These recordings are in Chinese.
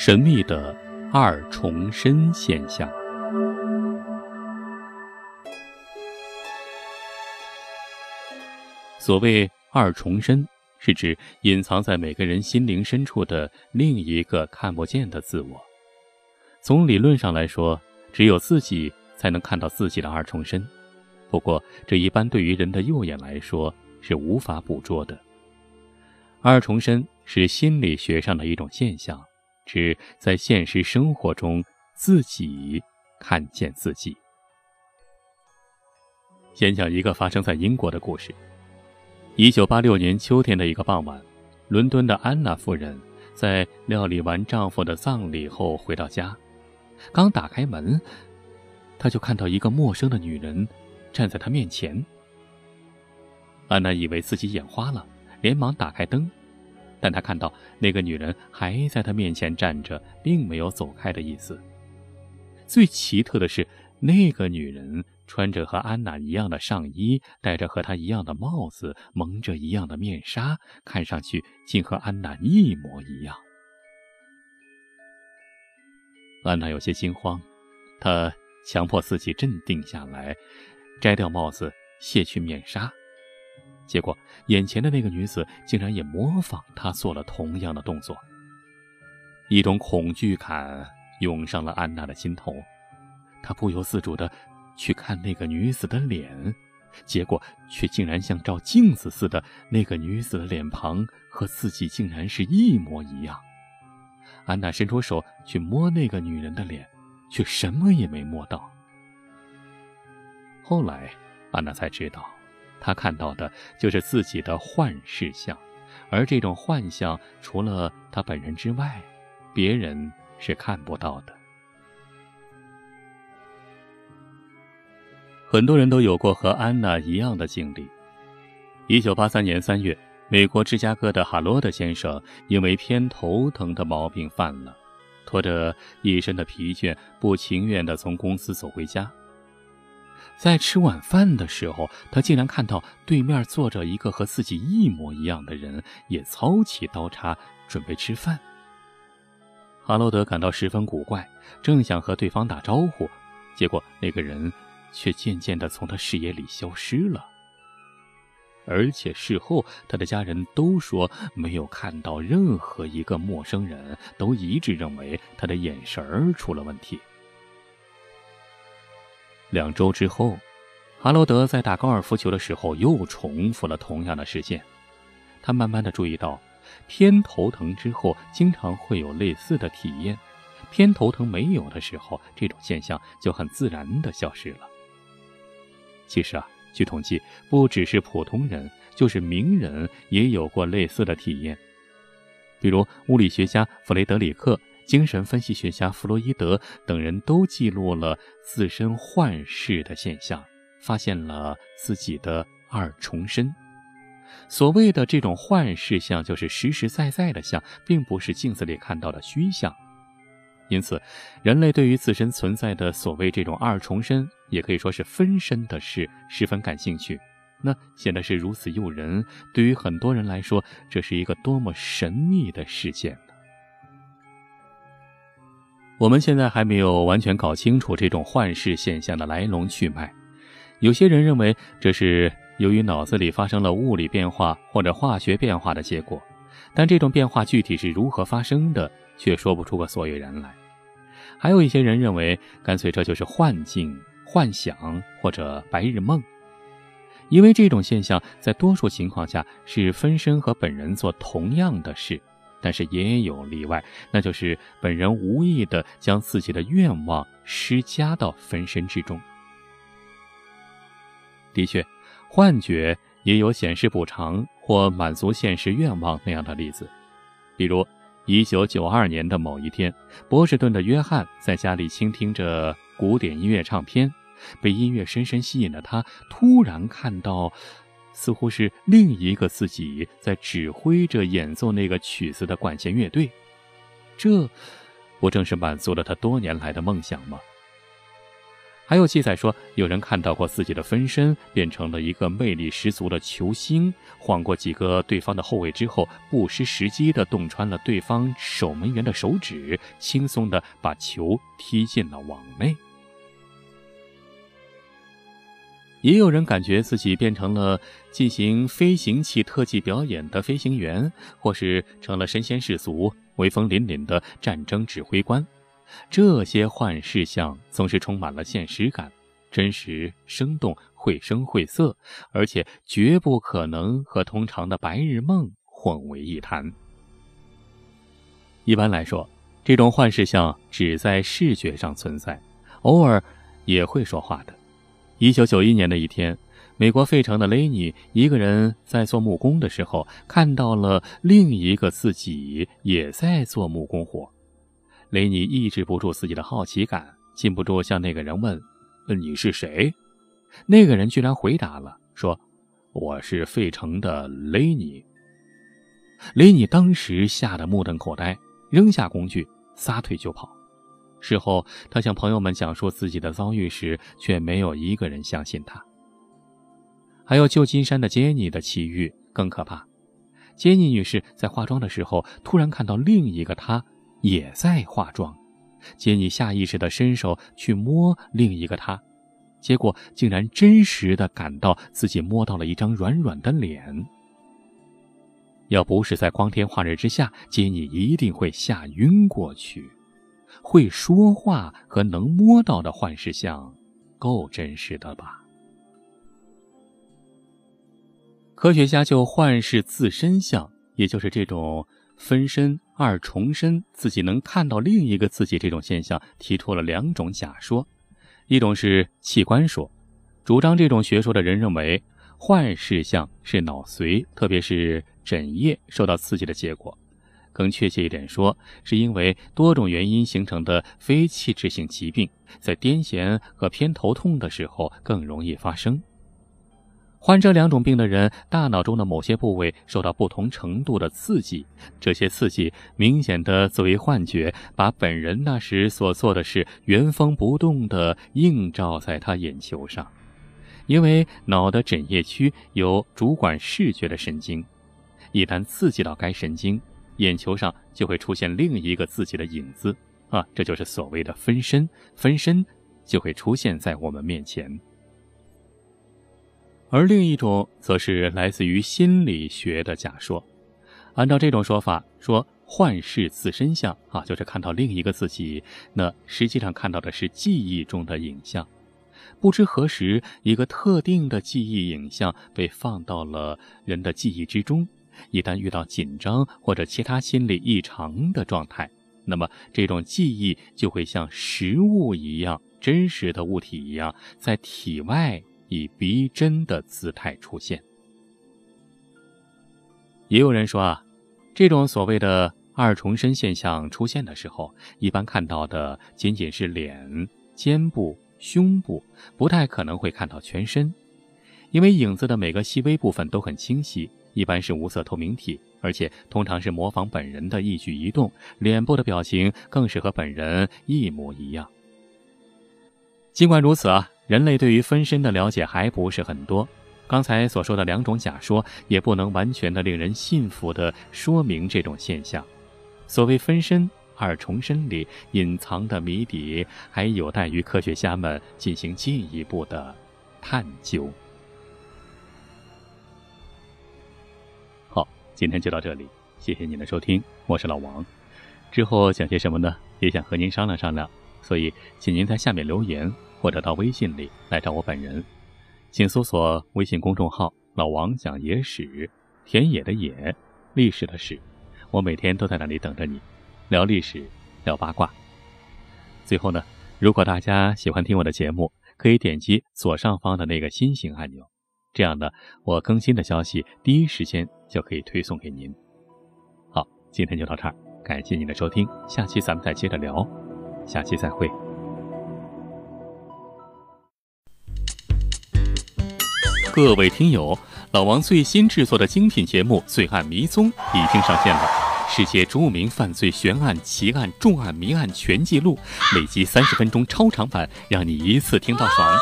神秘的二重身现象。所谓二重身，是指隐藏在每个人心灵深处的另一个看不见的自我。从理论上来说，只有自己才能看到自己的二重身。不过，这一般对于人的右眼来说是无法捕捉的。二重身是心理学上的一种现象，是在现实生活中自己看见自己。先讲一个发生在英国的故事。一九八六年秋天的一个傍晚，伦敦的安娜夫人在料理完丈夫的葬礼后回到家，刚打开门，她就看到一个陌生的女人站在她面前。安娜以为自己眼花了。连忙打开灯，但他看到那个女人还在他面前站着，并没有走开的意思。最奇特的是，那个女人穿着和安娜一样的上衣，戴着和她一样的帽子，蒙着一样的面纱，看上去竟和安娜一模一样。安娜有些惊慌，她强迫自己镇定下来，摘掉帽子，卸去面纱。结果，眼前的那个女子竟然也模仿他做了同样的动作。一种恐惧感涌上了安娜的心头，她不由自主地去看那个女子的脸，结果却竟然像照镜子似的，那个女子的脸庞和自己竟然是一模一样。安娜伸出手去摸那个女人的脸，却什么也没摸到。后来，安娜才知道。他看到的就是自己的幻视像，而这种幻象除了他本人之外，别人是看不到的。很多人都有过和安娜一样的经历。一九八三年三月，美国芝加哥的哈罗德先生因为偏头疼的毛病犯了，拖着一身的疲倦，不情愿地从公司走回家。在吃晚饭的时候，他竟然看到对面坐着一个和自己一模一样的人，也操起刀叉准备吃饭。哈罗德感到十分古怪，正想和对方打招呼，结果那个人却渐渐地从他视野里消失了。而且事后，他的家人都说没有看到任何一个陌生人，都一致认为他的眼神出了问题。两周之后，哈罗德在打高尔夫球的时候又重复了同样的事件。他慢慢的注意到，偏头疼之后经常会有类似的体验，偏头疼没有的时候，这种现象就很自然的消失了。其实啊，据统计，不只是普通人，就是名人也有过类似的体验，比如物理学家弗雷德里克。精神分析学家弗洛伊德等人都记录了自身幻视的现象，发现了自己的二重身。所谓的这种幻视像，就是实实在在的像，并不是镜子里看到的虚像。因此，人类对于自身存在的所谓这种二重身，也可以说是分身的事，十分感兴趣。那显得是如此诱人，对于很多人来说，这是一个多么神秘的事件。我们现在还没有完全搞清楚这种幻视现象的来龙去脉。有些人认为这是由于脑子里发生了物理变化或者化学变化的结果，但这种变化具体是如何发生的，却说不出个所以然来。还有一些人认为，干脆这就是幻境、幻想或者白日梦，因为这种现象在多数情况下是分身和本人做同样的事。但是也有例外，那就是本人无意的将自己的愿望施加到分身之中。的确，幻觉也有显示补偿或满足现实愿望那样的例子。比如，一九九二年的某一天，波士顿的约翰在家里倾听着古典音乐唱片，被音乐深深吸引的他，突然看到。似乎是另一个自己在指挥着演奏那个曲子的管弦乐队，这不正是满足了他多年来的梦想吗？还有记载说，有人看到过自己的分身变成了一个魅力十足的球星，晃过几个对方的后卫之后，不失时机地洞穿了对方守门员的手指，轻松地把球踢进了网内。也有人感觉自己变成了进行飞行器特技表演的飞行员，或是成了身先士卒、威风凛凛的战争指挥官。这些幻视像总是充满了现实感，真实生动，绘声绘色，而且绝不可能和通常的白日梦混为一谈。一般来说，这种幻视像只在视觉上存在，偶尔也会说话的。一九九一年的一天，美国费城的雷尼一个人在做木工的时候，看到了另一个自己也在做木工活。雷尼抑制不住自己的好奇感，禁不住向那个人问：“你是谁？”那个人居然回答了，说：“我是费城的雷尼。”雷尼当时吓得目瞪口呆，扔下工具，撒腿就跑。事后，他向朋友们讲述自己的遭遇时，却没有一个人相信他。还有旧金山的杰尼的奇遇更可怕。杰尼女士在化妆的时候，突然看到另一个她。也在化妆，杰尼下意识地伸手去摸另一个她，结果竟然真实地感到自己摸到了一张软软的脸。要不是在光天化日之下，杰尼一定会吓晕过去。会说话和能摸到的幻视像，够真实的吧？科学家就幻视自身像，也就是这种。分身二重身，自己能看到另一个自己这种现象，提出了两种假说。一种是器官说，主张这种学说的人认为，幻视像是脑髓，特别是枕叶受到刺激的结果。更确切一点说，是因为多种原因形成的非器质性疾病，在癫痫和偏头痛的时候更容易发生。患这两种病的人，大脑中的某些部位受到不同程度的刺激，这些刺激明显的作为幻觉，把本人那时所做的事原封不动地映照在他眼球上。因为脑的枕叶区有主管视觉的神经，一旦刺激到该神经，眼球上就会出现另一个自己的影子，啊，这就是所谓的分身，分身就会出现在我们面前。而另一种则是来自于心理学的假说。按照这种说法，说幻视自身像啊，就是看到另一个自己，那实际上看到的是记忆中的影像。不知何时，一个特定的记忆影像被放到了人的记忆之中。一旦遇到紧张或者其他心理异常的状态，那么这种记忆就会像实物一样、真实的物体一样，在体外。以逼真的姿态出现。也有人说啊，这种所谓的二重身现象出现的时候，一般看到的仅仅是脸、肩部、胸部，不太可能会看到全身，因为影子的每个细微部分都很清晰，一般是无色透明体，而且通常是模仿本人的一举一动，脸部的表情更是和本人一模一样。尽管如此啊。人类对于分身的了解还不是很多，刚才所说的两种假说也不能完全的令人信服的说明这种现象。所谓分身二重身里隐藏的谜底，还有待于科学家们进行进一步的探究。今天就到这里，谢谢您的收听，我是老王。之后讲些什么呢？也想和您商量商量，所以请您在下面留言。或者到微信里来找我本人，请搜索微信公众号“老王讲野史”，田野的野，历史的史，我每天都在那里等着你，聊历史，聊八卦。最后呢，如果大家喜欢听我的节目，可以点击左上方的那个心形按钮，这样呢，我更新的消息第一时间就可以推送给您。好，今天就到这儿，感谢您的收听，下期咱们再接着聊，下期再会。各位听友，老王最新制作的精品节目《罪案迷踪》已经上线了。世界著名犯罪悬案、奇案、重案、谜案全记录，每集三十分钟超长版，让你一次听到爽。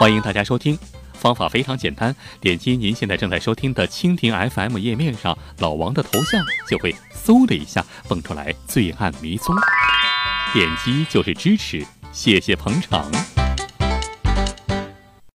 欢迎大家收听，方法非常简单，点击您现在正在收听的蜻蜓 FM 页面上老王的头像，就会嗖的一下蹦出来《罪案迷踪》，点击就是支持，谢谢捧场。